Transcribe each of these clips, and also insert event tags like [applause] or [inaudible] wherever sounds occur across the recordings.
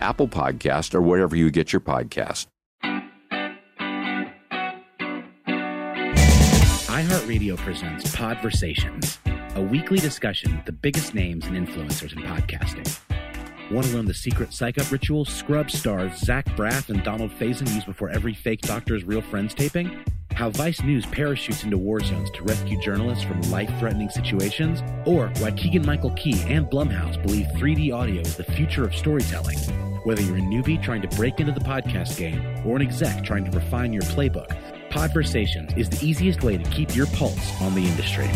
Apple Podcast, or wherever you get your podcast. iHeartRadio presents Podversations, a weekly discussion with the biggest names and influencers in podcasting. Want to learn the secret psych up ritual Scrub stars Zach Braff and Donald Faison use before every fake Doctor's Real Friends taping? How Vice News parachutes into war zones to rescue journalists from life threatening situations? Or why Keegan Michael Key and Blumhouse believe 3D audio is the future of storytelling? Whether you're a newbie trying to break into the podcast game or an exec trying to refine your playbook, Podversations is the easiest way to keep your pulse on the industry.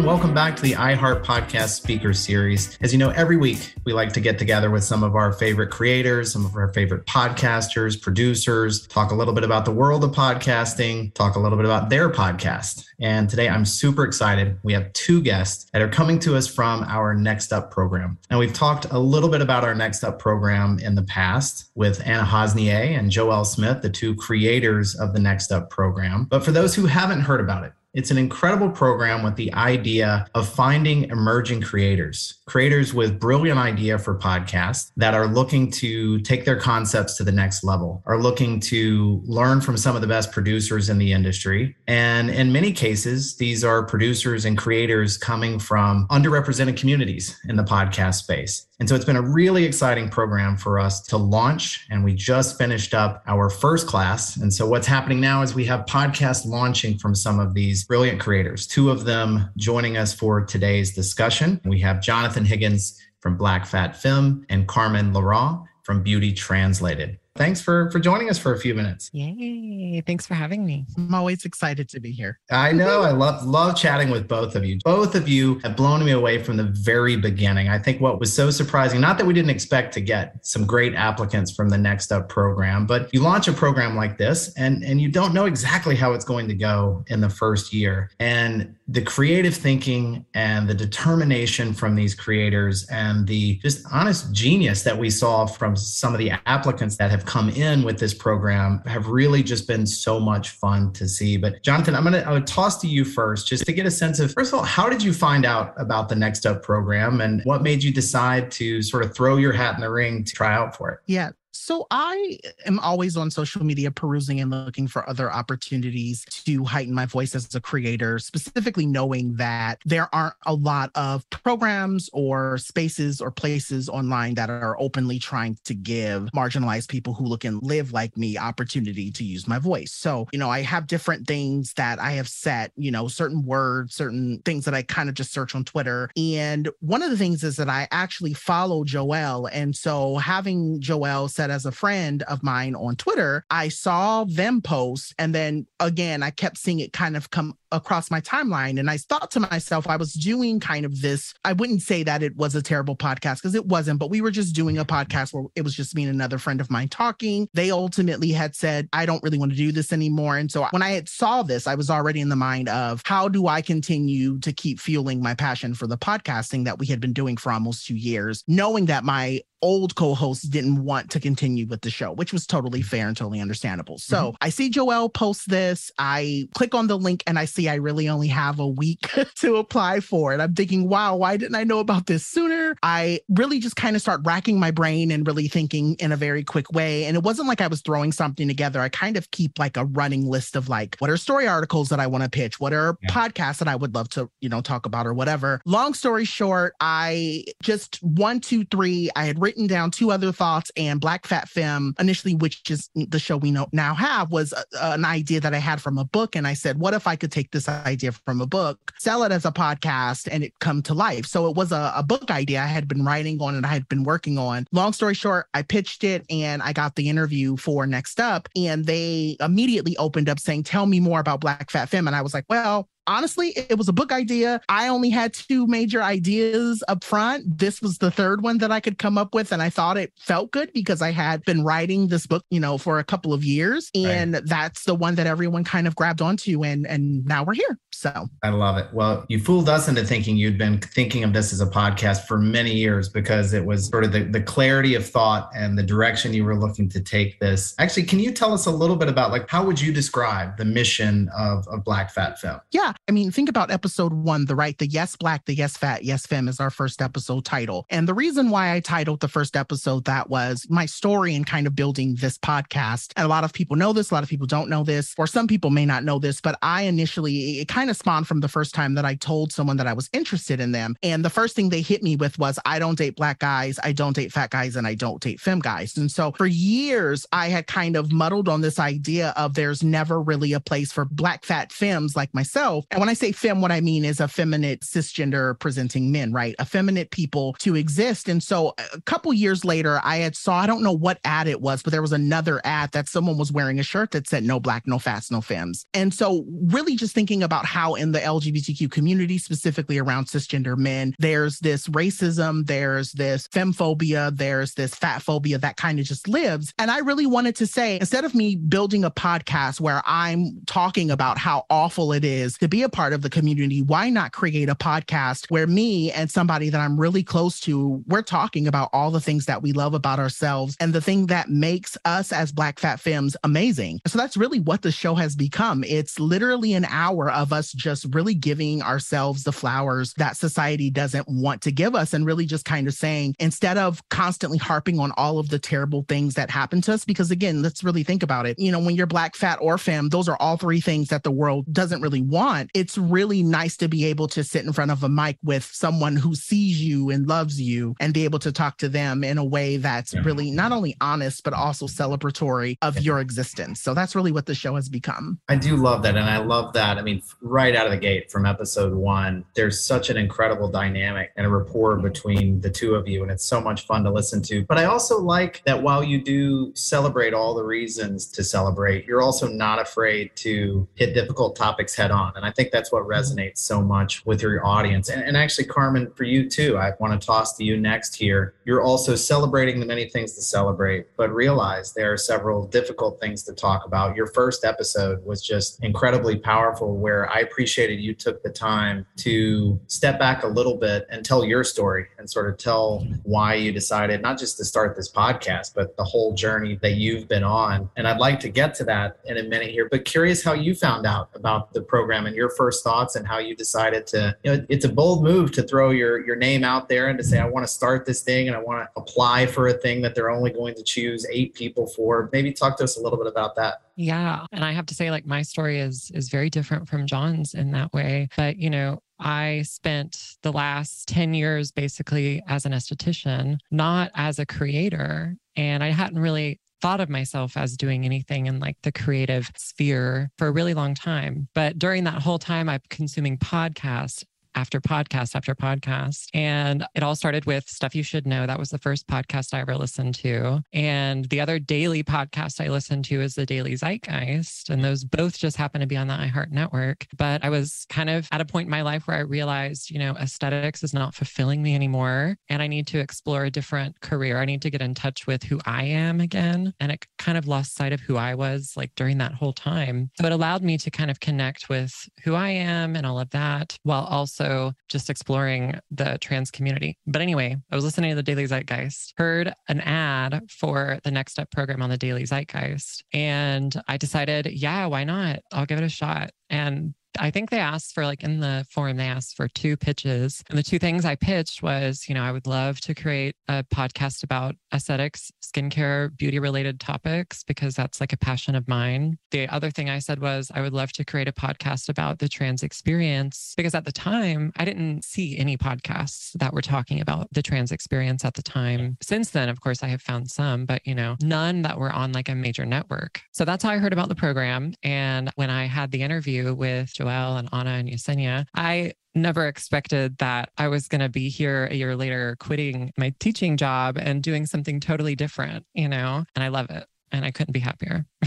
And welcome back to the iHeart Podcast Speaker Series. As you know, every week we like to get together with some of our favorite creators, some of our favorite podcasters, producers, talk a little bit about the world of podcasting, talk a little bit about their podcast. And today I'm super excited. We have two guests that are coming to us from our Next Up program. And we've talked a little bit about our Next Up program in the past with Anna Hossnieh and Joelle Smith, the two creators of the Next Up program. But for those who haven't heard about it, it's an incredible program with the idea of finding emerging creators, creators with brilliant idea for podcasts that are looking to take their concepts to the next level, are looking to learn from some of the best producers in the industry. And in many cases, these are producers and creators coming from underrepresented communities in the podcast space. And so it's been a really exciting program for us to launch. And we just finished up our first class. And so what's happening now is we have podcasts launching from some of these brilliant creators, two of them joining us for today's discussion. We have Jonathan Higgins from Black Fat Femme and Carmen Laurent from Beauty Translated thanks for for joining us for a few minutes. Yay! Thanks for having me. I'm always excited to be here. I know. I love love chatting with both of you. Both of you have blown me away from the very beginning. I think what was so surprising, not that we didn't expect to get some great applicants from the Next Up program, but you launch a program like this and and you don't know exactly how it's going to go in the first year. And the creative thinking and the determination from these creators and the just honest genius that we saw from some of the applicants that have come in with this program have really just been so much fun to see. But Jonathan, I'm gonna toss to you first just to get a sense of first of all, how did you find out about the Next Up program and what made you decide to sort of throw your hat in the ring to try out for it? Yeah. So I am always on social media perusing and looking for other opportunities to heighten my voice as a creator, specifically knowing that there aren't a lot of programs or spaces or places online that are openly trying to give marginalized people who look and live like me opportunity to use my voice. So, you know, I have different things that I have set, you know, certain words, certain things that I kind of just search on Twitter. And one of the things is that I actually follow Joelle. And so having Joelle set as a friend of mine on Twitter, I saw them post. And then again, I kept seeing it kind of come across my timeline. And I thought to myself, I was doing kind of this. I wouldn't say that it was a terrible podcast because it wasn't, but we were just doing a podcast where it was just me and another friend of mine talking. They ultimately had said, I don't really want to do this anymore. And so when I had saw this, I was already in the mind of how do I continue to keep fueling my passion for the podcasting that we had been doing for almost two years, knowing that my old co-hosts didn't want to continue with the show, which was totally fair and totally understandable. So mm-hmm. I see Joelle post this. I click on the link and I see I really only have a week [laughs] to apply for it. I'm thinking, wow, why didn't I know about this sooner? I really just kind of start racking my brain and really thinking in a very quick way. And it wasn't like I was throwing something together. I kind of keep like a running list of like, what are story articles that I want to pitch? What are yeah. podcasts that I would love to, you know, talk about or whatever. Long story short, I just one, two, three, I had written down two other thoughts and Black Fat Femme initially, which is the show we know now have, was a, an idea that I had from a book. And I said, what if I could take this idea from a book, sell it as a podcast, and it come to life? So it was a, a book idea I had been writing on and I had been working on. Long story short, I pitched it and I got the interview for Next Up, and they immediately opened up saying, Tell me more about Black Fat Femme. And I was like, Well, honestly, it was a book idea. I only had two major ideas up front. This was the third one that I could come up with. And I thought it felt good because I had been writing this book, you know, for a couple of years. And right. that's the one that everyone kind of grabbed onto. And and now we're here. So I love it. Well, you fooled us into thinking you'd been thinking of this as a podcast for many years because it was sort of the, the clarity of thought and the direction you were looking to take this. Actually, can you tell us a little bit about like how would you describe the mission of, of Black Fat Femme? Yeah. I mean, think about episode one, the right, the yes black, the yes fat, yes femme is our first episode title. And the reason why I titled the first episode that was my story and kind of building this podcast. And a lot of people know this, a lot of people don't know this, or some people may not know this, but I initially, it kind of spawned from the first time that I told someone that I was interested in them. And the first thing they hit me with was, I don't date black guys, I don't date fat guys, and I don't date femme guys. And so for years, I had kind of muddled on this idea of there's never really a place for black fat femmes like myself. And when I say fem, what I mean is effeminate cisgender presenting men, right? Effeminate people to exist. And so uh, a couple years later, I had saw, I don't know what ad it was, but there was another ad that someone was wearing a shirt that said no black, no fats, no fems. And so really just thinking about how in the LGBTQ community, specifically around cisgender men, there's this racism, there's this femphobia, there's this fat phobia that kind of just lives. And I really wanted to say, instead of me building a podcast where I'm talking about how awful it is to be a part of the community, why not create a podcast where me and somebody that I'm really close to, we're talking about all the things that we love about ourselves and the thing that makes us as Black Fat Femmes amazing. So that's really what the show has become. It's literally an hour of us just really giving ourselves the flowers that society doesn't want to give us and really just kind of saying, instead of constantly harping on all of the terrible things that happen to us, because again, let's really think about it. You know, when you're Black, fat, or femme, those are all three things that the world doesn't really want. It's really nice to be able to sit in front of a mic with someone who sees you and loves you and be able to talk to them in a way that's yeah. really not only honest, but also celebratory of your existence. So that's really what the show has become. I do love that. And I love that. I mean, right out of the gate from episode one, there's such an incredible dynamic and a rapport between the two of you. And it's so much fun to listen to. But I also like that while you do celebrate all the reasons to celebrate, you're also not afraid to hit difficult topics head on. And I I think that's what resonates so much with your audience. And, and actually, Carmen, for you too, I want to toss to you next here. You're also celebrating the many things to celebrate, but realize there are several difficult things to talk about. Your first episode was just incredibly powerful, where I appreciated you took the time to step back a little bit and tell your story and sort of tell why you decided not just to start this podcast, but the whole journey that you've been on. And I'd like to get to that in a minute here, but curious how you found out about the program and your first thoughts and how you decided to, you know, it's a bold move to throw your, your name out there and to say, I want to start this thing and I want to apply for a thing that they're only going to choose eight people for. Maybe talk to us a little bit about that. Yeah. And I have to say, like, my story is is very different from John's in that way. But, you know, I spent the last 10 years basically as an esthetician, not as a creator. And I hadn't really thought of myself as doing anything in like the creative sphere for a really long time. But during that whole time, I'm consuming podcasts after podcast after podcast. And it all started with Stuff You Should Know. That was the first podcast I ever listened to. And the other daily podcast I listened to is the Daily Zeitgeist. And those both just happen to be on the iHeart Network. But I was kind of at a point in my life where I realized, you know, aesthetics is not fulfilling me anymore. And I need to explore a different career. I need to get in touch with who I am again. And it kind of lost sight of who I was like during that whole time. So it allowed me to kind of connect with who I am and all of that while also also just exploring the trans community. But anyway, I was listening to the Daily Zeitgeist, heard an ad for the Next Step program on the Daily Zeitgeist, and I decided, yeah, why not? I'll give it a shot. And I think they asked for like in the forum, they asked for two pitches. And the two things I pitched was, you know, I would love to create a podcast about aesthetics, skincare, beauty related topics, because that's like a passion of mine. The other thing I said was, I would love to create a podcast about the trans experience, because at the time, I didn't see any podcasts that were talking about the trans experience at the time. Since then, of course, I have found some, but, you know, none that were on like a major network. So that's how I heard about the program. And when I had the interview with Joelle and Anna and Yesenia, I never expected that I was going to be here a year later, quitting my teaching job and doing something totally different, you know, and I love it. And I couldn't be happier. [laughs]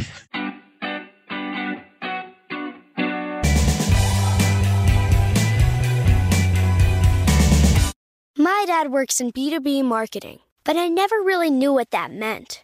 My dad works in B2B marketing, but I never really knew what that meant.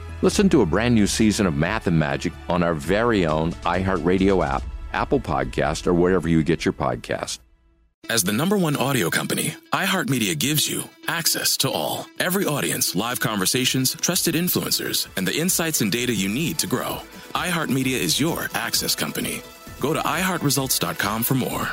Listen to a brand new season of Math and Magic on our very own iHeartRadio app, Apple Podcast, or wherever you get your podcast. As the number one audio company, iHeartMedia gives you access to all, every audience, live conversations, trusted influencers, and the insights and data you need to grow. iHeartMedia is your access company. Go to iHeartResults.com for more.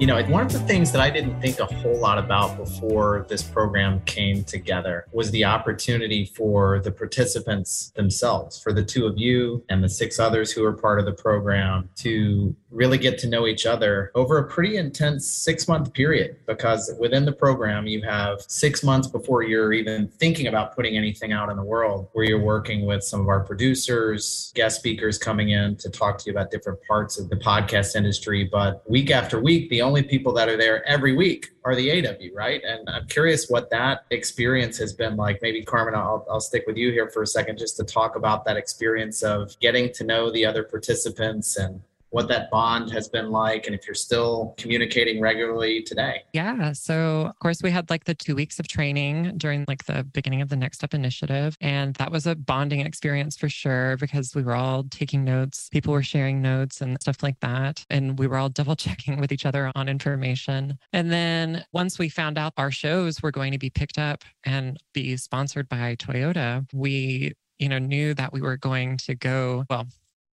You know, one of the things that I didn't think a whole lot about before this program came together was the opportunity for the participants themselves, for the two of you and the six others who are part of the program to really get to know each other over a pretty intense six month period. Because within the program, you have six months before you're even thinking about putting anything out in the world, where you're working with some of our producers, guest speakers coming in to talk to you about different parts of the podcast industry. But week after week, the only people that are there every week are the AW, right? And I'm curious what that experience has been like. Maybe Carmen, I'll, I'll stick with you here for a second just to talk about that experience of getting to know the other participants and what that bond has been like and if you're still communicating regularly today. Yeah. So, of course, we had like the two weeks of training during like the beginning of the Next Step initiative. And that was a bonding experience for sure because we were all taking notes. People were sharing notes and stuff like that. And we were all [laughs] double checking with each other on information. And then once we found out our shows were going to be picked up and be sponsored by Toyota, we you know, knew that we were going to go, well,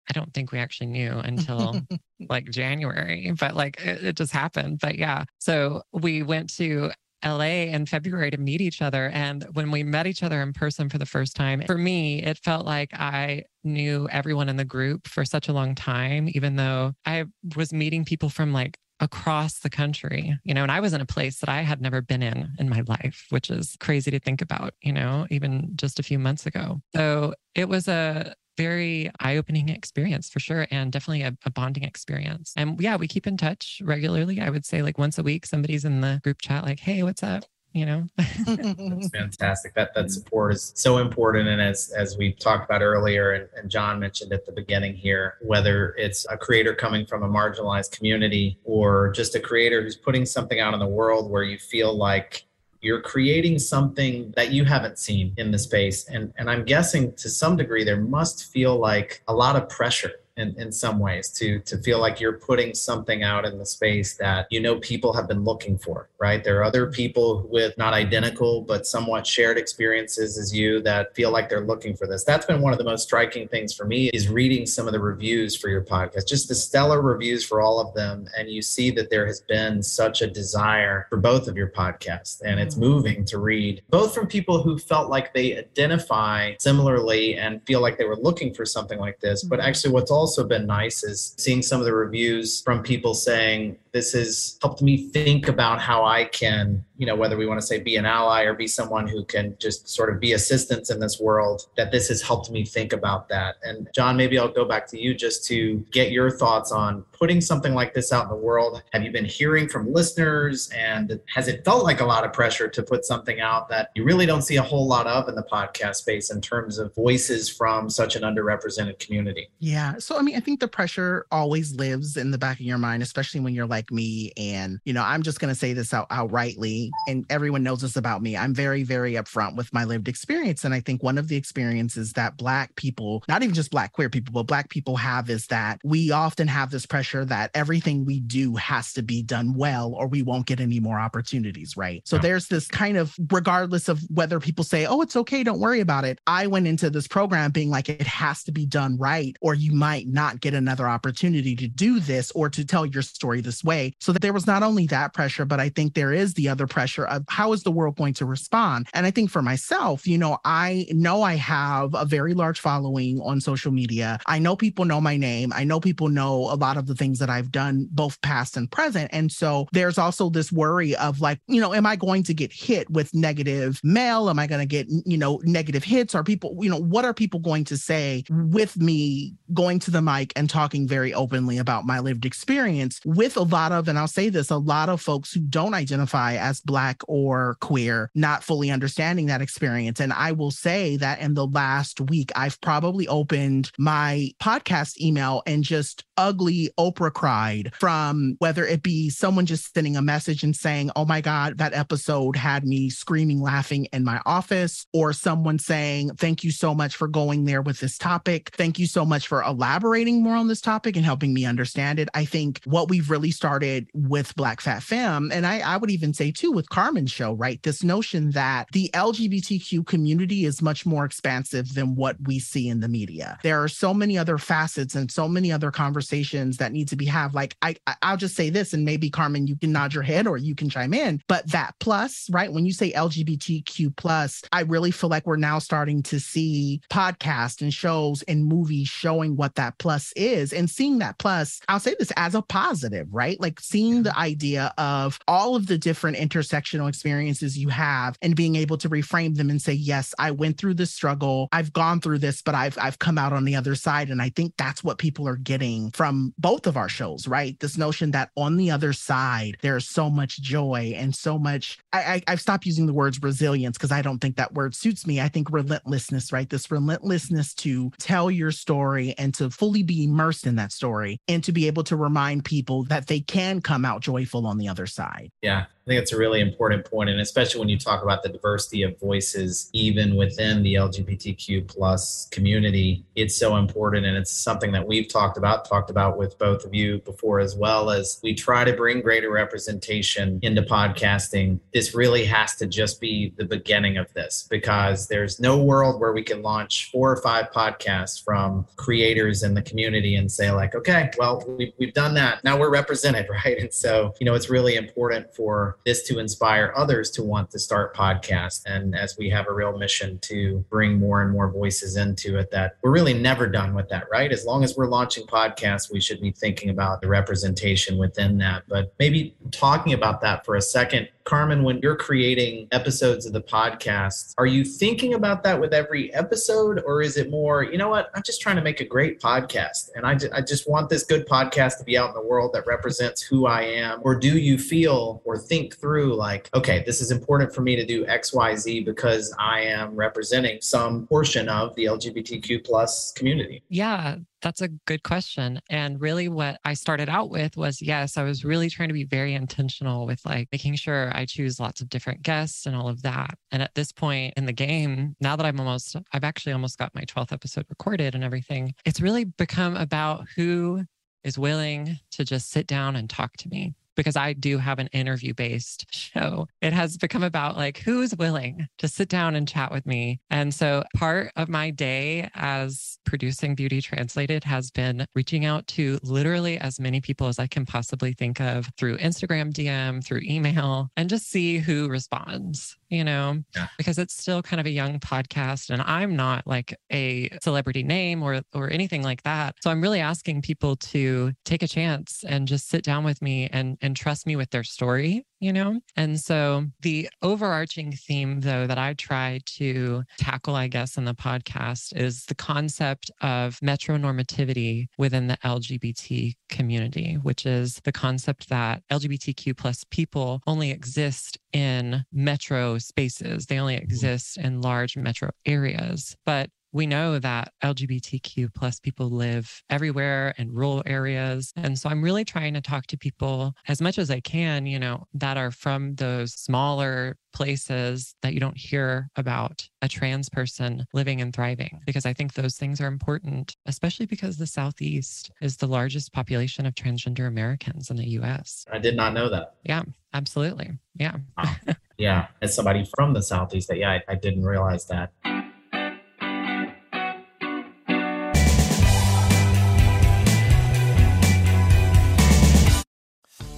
I don't think we actually knew until [laughs] like January, but like it, it, just happened. But yeah, so we went to LA in February to meet each other. And when we met each other in person for the first time, for me, it felt like I knew everyone in the group for such a long time, even though I was meeting people from like across the country, you know, and I was in a place that I had never been in in my life, which is crazy to think about, you know, even just a few months ago. So it was a very eye opening experience for sure, and definitely a, a, bonding experience. And yeah, we keep in touch regularly. I would say like once a week, somebody's in the group chat, like, hey, what's up? You know, [laughs] that's [laughs] fantastic. That that mm. support is so important. And as as we talked about earlier, and, and John mentioned at the beginning here, whether it's a creator coming from a marginalized community or just a creator who's putting something out in the world where you feel like you're creating something that you haven't seen in the space. And and i'm guessing to some degree there must feel like a lot of pressure in, in some ways to to feel like you're putting something out in the space that you know people have been looking for right? There are other mm-hmm. people with not identical but somewhat shared experiences as you that feel like they're looking for this. That's been one of the most striking things for me is reading some of the reviews for your podcast just the stellar reviews for all of them. And you see that there has been such a desire for both of your podcasts and it's mm-hmm. moving to read both from people who felt like they identify similarly and feel like they were looking for something like this but mm-hmm. actually what's all also been nice is seeing some of the reviews from people saying this has helped me think about how I can, you know, whether we want to say be an ally or be someone who can just sort of be assistants in this world, that this has helped me think about that. And John, maybe I'll go back to you just to get your thoughts on putting something like this out in the world. Have you been hearing from listeners and has it felt like a lot of pressure to put something out that you really don't see a whole lot of in the podcast space in terms of voices from such an underrepresented community? Yeah. So, I mean, I think the pressure always lives in the back of your mind, especially when you're like, like me. And, you know, I'm just going to say this out outrightly, and everyone knows this about me. I'm very, very upfront with my lived experience. And I think one of the experiences that Black people, not even just Black queer people, but Black people have is that we often have this pressure that everything we do has to be done well or we won't get any more opportunities, right? So yeah. there's this kind of, regardless of whether people say, oh, it's okay, don't worry about it. I went into this program being like, it has to be done right, or you might not get another opportunity to do this or to tell your story this way. So that there was not only that pressure, but I think there is the other pressure of how is the world going to respond? And I think for myself, you know, I know I have a very large following on social media. I know people know my name. I know people know a lot of the things that I've done, both past and present. And so there's also this worry of like, you know, am I going to get hit with negative mail? Am I going to get, you know, negative hits? Are people, you know, what are people going to say with me going to the mic and talking very openly about my lived experience with a lot of, and I'll say this, a lot of folks who don't identify as Black or queer, not fully understanding that experience. And I will say that in the last week, I've probably opened my podcast email and just ugly Oprah cried from whether it be someone just sending a message and saying, Oh my God, that episode had me screaming, laughing in my office, or someone saying, Thank you so much for going there with this topic. Thank you so much for elaborating more on this topic and helping me understand it. I think what we've really started with Black Fat Femme, and I, I would even say too with Carmen's show, right? This notion that the LGBTQ community is much more expansive than what we see in the media. There are so many other facets and so many other conversations that need to be had. Like I, I'll just say this, and maybe Carmen, you can nod your head or you can chime in. But that plus, right? When you say LGBTQ plus, I really feel like we're now starting to see podcasts and shows and movies showing what that plus is and seeing that plus. I'll say this as a positive, right? Like seeing the idea of all of the different intersectional experiences you have and being able to reframe them and say, yes, I went through this struggle. I've gone through this, but I've I've come out on the other side. And I think that's what people are getting from both of our shows, right? This notion that on the other side, there's so much joy and so much. I, I have stopped using the words resilience because I don't think that word suits me. I think relentlessness, right? This relentlessness to tell your story and to fully be immersed in that story and to be able to remind people that they can come out joyful on the other side. Yeah. I think it's a really important point, and especially when you talk about the diversity of voices, even within the LGBTQ plus community, it's so important, and it's something that we've talked about, talked about with both of you before, as well as we try to bring greater representation into podcasting. This really has to just be the beginning of this, because there's no world where we can launch four or five podcasts from creators in the community and say like, okay, well, we've, we've done that, now we're represented, [laughs] right? And so, you know, it's really important for this to inspire others to want to start podcasts. And as we have a real mission to bring more and more voices into it, that we're really never done with that, right? As long as we're launching podcasts, we should be thinking about the representation within that. But maybe talking about that for a second, Carmen, when you're creating episodes of the podcast, are you thinking about that with every episode? Or is it more, you know what, I'm just trying to make a great podcast and I, I just want this good podcast to be out in the world that represents who I am? Or do you feel or think through like, okay, this is important for me to do XYZ because I am representing some portion of the LGBTQ plus community? Yeah, that's a good question. And really, what I started out with was yes, I was really trying to be very intentional with like making sure I choose lots of different guests and all of that. And at this point in the game, now that I'm almost, I've actually almost got my 12th episode recorded and everything, it's really become about who is willing to just sit down and talk to me because I do have an interview based show. It has become about like who's willing to sit down and chat with me. And so part of my day as producing Beauty Translated has been reaching out to literally as many people as I can possibly think of through Instagram DM, through email, and just see who responds you know, yeah. because it's still kind of a young podcast and I'm not like a celebrity name or or anything like that. So I'm really asking people to take a chance and just sit down with me and and trust me with their story you know? And so the overarching theme, though, that I try to tackle, I guess, in the podcast is the concept of metronormativity within the LGBT community, which is the concept that LGBTQ plus people only exist in metro spaces, they only mm-hmm. exist in large metro areas. But we know that LGBTQ plus people live everywhere in rural areas. And so I'm really trying to talk to people as much as I can, you know, that are from those smaller places that you don't hear about a trans person living and thriving, because I think those things are important, especially because the Southeast is the largest population of transgender Americans in the US. I did not know that. Yeah, absolutely. Yeah. [laughs] yeah. As somebody from the Southeast, that, yeah, I, I didn't realize that.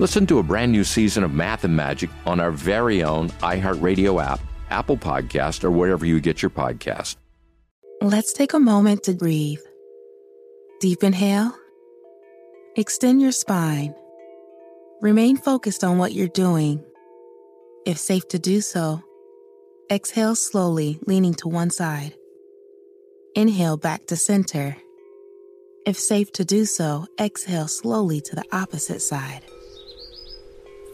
Listen to a brand new season of Math and Magic on our very own iHeartRadio app, Apple Podcast, or wherever you get your podcast. Let's take a moment to breathe. Deep inhale. Extend your spine. Remain focused on what you're doing. If safe to do so, exhale slowly, leaning to one side. Inhale back to center. If safe to do so, exhale slowly to the opposite side.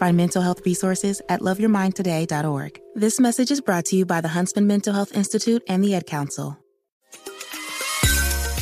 Find mental health resources at loveyourmindtoday.org. This message is brought to you by the Huntsman Mental Health Institute and the Ad Council.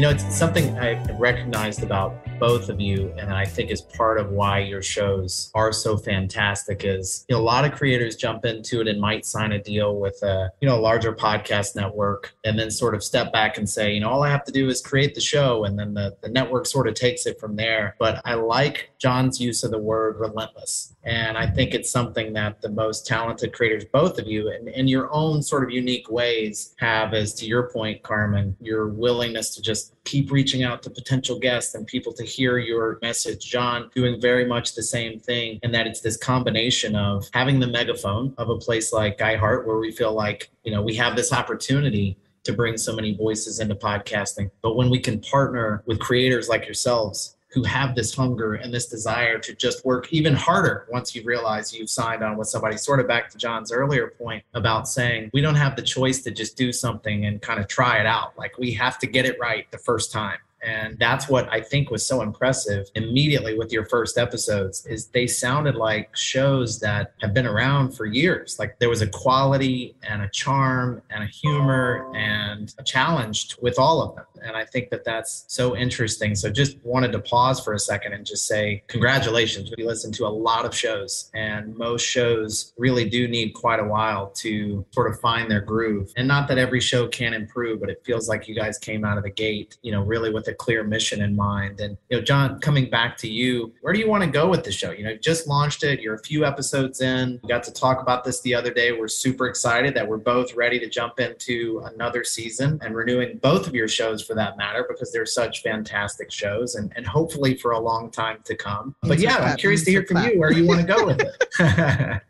You know, it's something I've recognized about both of you, and I think is part of why your shows are so fantastic. Is you know, a lot of creators jump into it and might sign a deal with a you know larger podcast network, and then sort of step back and say, you know, all I have to do is create the show, and then the, the network sort of takes it from there. But I like John's use of the word relentless, and I think it's something that the most talented creators, both of you, and in your own sort of unique ways, have. As to your point, Carmen, your willingness to just keep reaching out to potential guests and people to hear your message. John doing very much the same thing, and that it's this combination of having the megaphone of a place like iHeart, where we feel like, you know, we have this opportunity to bring so many voices into podcasting. But when we can partner with creators like yourselves who have this hunger and this desire to just work even harder once you realize you've signed on with somebody. Sort of back to John's earlier point about saying we don't have the choice to just do something and kind of try it out. Like we have to get it right the first time. And that's what I think was so impressive immediately with your first episodes is they sounded like shows that have been around for years. Like there was a quality and a charm and a humor and a challenge with all of them. And I think that that's so interesting. So just wanted to pause for a second and just say congratulations. We listen to a lot of shows and most shows really do need quite a while to sort of find their groove. And not that every show can improve, but it feels like you guys came out of the gate, you know, really with a clear mission in mind. And, you know, John, coming back to you, where do you want to go with the show? You know, you just launched it, you're a few episodes in. We got to talk about this the other day. We're super excited that we're both ready to jump into another season and renewing both of your shows for that matter, because they're such fantastic shows and, and hopefully for a long time to come. But yeah, I'm curious to hear from you where you want to go with it. [laughs]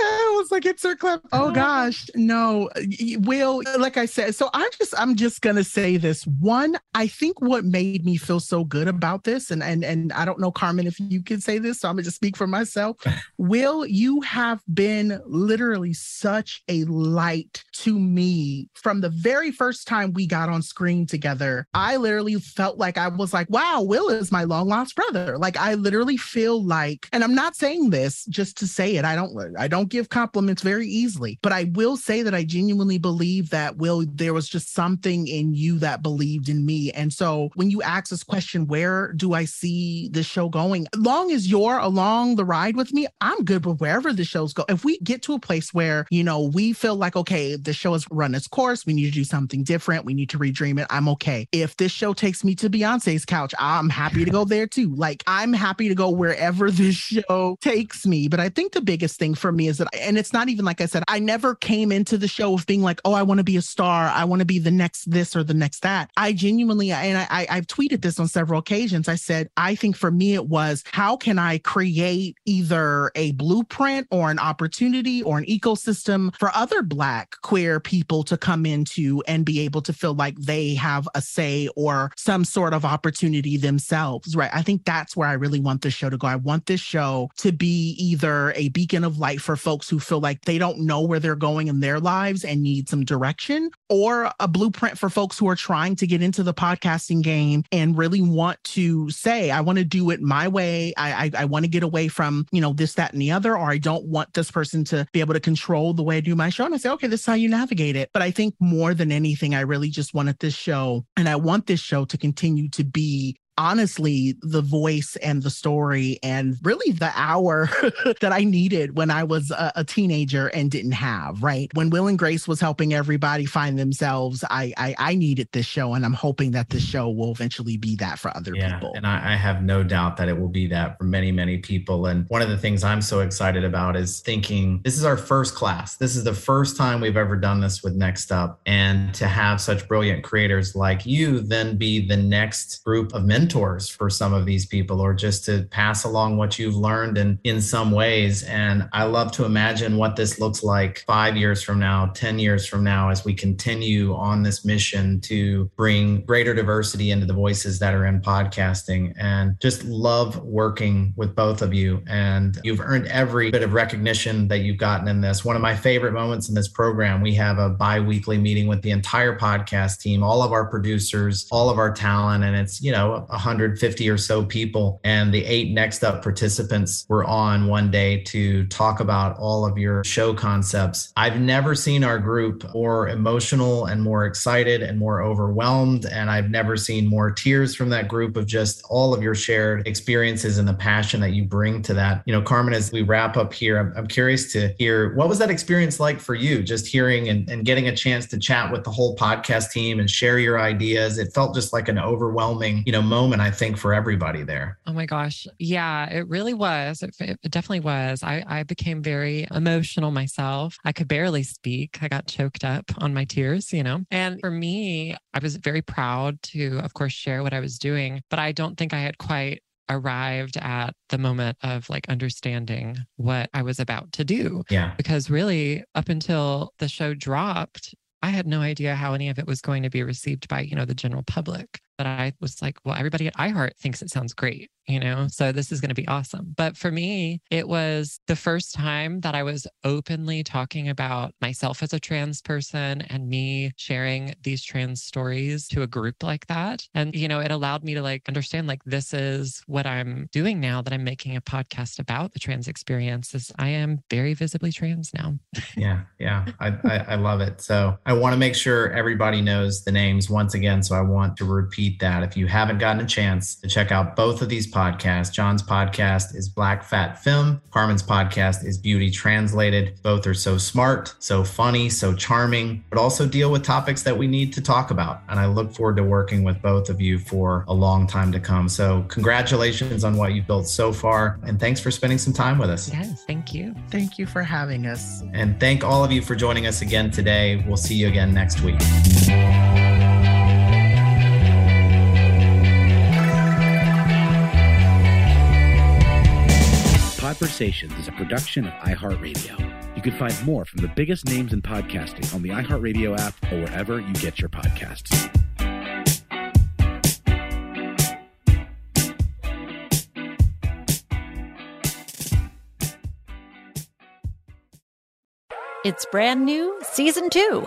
I was like, it's her clip. Oh gosh, no. Will, like I said, so I just I'm just gonna say this. One, I think what made me feel so good about this, and and and I don't know, Carmen, if you can say this, so I'm gonna just speak for myself. [laughs] Will, you have been literally such a light to me from the very first time we got on screen together. I literally felt like I was like, wow, Will is my long lost brother. Like I literally feel like, and I'm not saying this just to say it. I don't I don't give compliments very easily, but I will say that I genuinely believe that Will, there was just something in you that believed in me. And so when you ask this question, where do I see the show going? Long as you're along the ride with me, I'm good with wherever the shows go. If we get to a place where, you know, we feel like, okay, the show has run its course, we need to do something different, we need to redream it, I'm okay. If this show takes me to Beyonce's couch, I'm happy to go there too. Like I'm happy to go wherever [laughs] this show takes me. But I think the biggest thing for me is that, and it's not even like I said, I never came into the show of being like, oh, I want to be a star. I want to be the next this or the next that. I genuinely, and I, I've tweeted this on several occasions. I said, I think for me, it was how can I create either a blueprint or an opportunity or an ecosystem for other Black queer people to come into and be able to feel like they have a say or some sort of opportunity themselves, right? I think that's where I really want this show to go. I want this show to be either a beacon of light for folks who feel like they don't know where they're going in their lives and need some direction, or a blueprint for folks who are trying to get into the podcasting game and really want to say, I want to do it my way. I, I, I want to get away from, you know, this, that, and the other, or I don't want this person to be able to control the way I do my show. And I say, okay, this is how you navigate it. But I think more than anything, I really just wanted this show and I want this show to continue to be honestly the voice and the story and really the hour [laughs] that I needed when I was a, a, teenager and didn't have, right? When Will and Grace was helping everybody find themselves, I I, I needed this show and I'm hoping that this show will eventually be that for other yeah, people. And I, I have no doubt that it will be that for many, many people. And one of the things I'm so excited about is thinking this is our first class. This is the first time we've ever done this with Next Up. And to have such brilliant creators like you then be the next group of mentors mentors for some of these people or just to pass along what you've learned in, in some ways. And I love to imagine what this looks like five years from now, 10 years from now, as we continue on this mission to bring greater diversity into the voices that are in podcasting and just love working with both of you. And you've earned every bit of recognition that you've gotten in this. One of my favorite moments in this program, we have a bi weekly meeting with the entire podcast team, all of our producers, all of our talent. And it's, you know, 150 or so people. And the eight next up participants were on one day to talk about all of your show concepts. I've never seen our group more emotional and more excited and more overwhelmed. And I've never seen more tears from that group of just all of your shared experiences and the passion that you bring to that. You know, Carmen, as we wrap up here, I'm, I'm curious to hear what was that experience like for you, just hearing and, and getting a chance to chat with the whole podcast team and share your ideas. It felt just like an overwhelming, you know, moment moment, I think, for everybody there. Oh my gosh. Yeah, it really was. It, it definitely was. I, I became very emotional myself. I could barely speak. I got choked up on my tears, you know. And for me, I was very proud to, of course, share what I was doing, but I don't think I had quite arrived at the moment of like understanding what I was about to do. Yeah. Because really, up until the show dropped, I had no idea how any of it was going to be received by, you know, the general public. But I was like, well, everybody at iHeart thinks it sounds great you know, so this is going to be awesome. But for me, it was the first time that I was openly talking about myself as a trans person and me sharing these trans stories to a group like that. And, you know, it allowed me to like understand like this is what I'm doing now that I'm making a podcast about the trans experience is I am very visibly trans now. yeah. Yeah. I, I, I love it. So I want to make sure everybody knows the names once again. So I want to repeat that. If you haven't gotten a chance to check out both of these podcasts, John's podcast is Black Fat Femme. Carmen's podcast is Beauty Translated. Both are so smart, so funny, so charming, but also deal with topics that we need to talk about. And I look forward to working with both of you for a long time to come. So, congratulations on what you've built so far. And thanks for spending some time with us. Yes, thank you. Thank you for having us. And thank all of you for joining us again today. We'll see you again next week. Conversations is a production of iHeartRadio. You can find more from the biggest names in podcasting on the iHeartRadio app or wherever you get your podcasts. It's brand new, season two.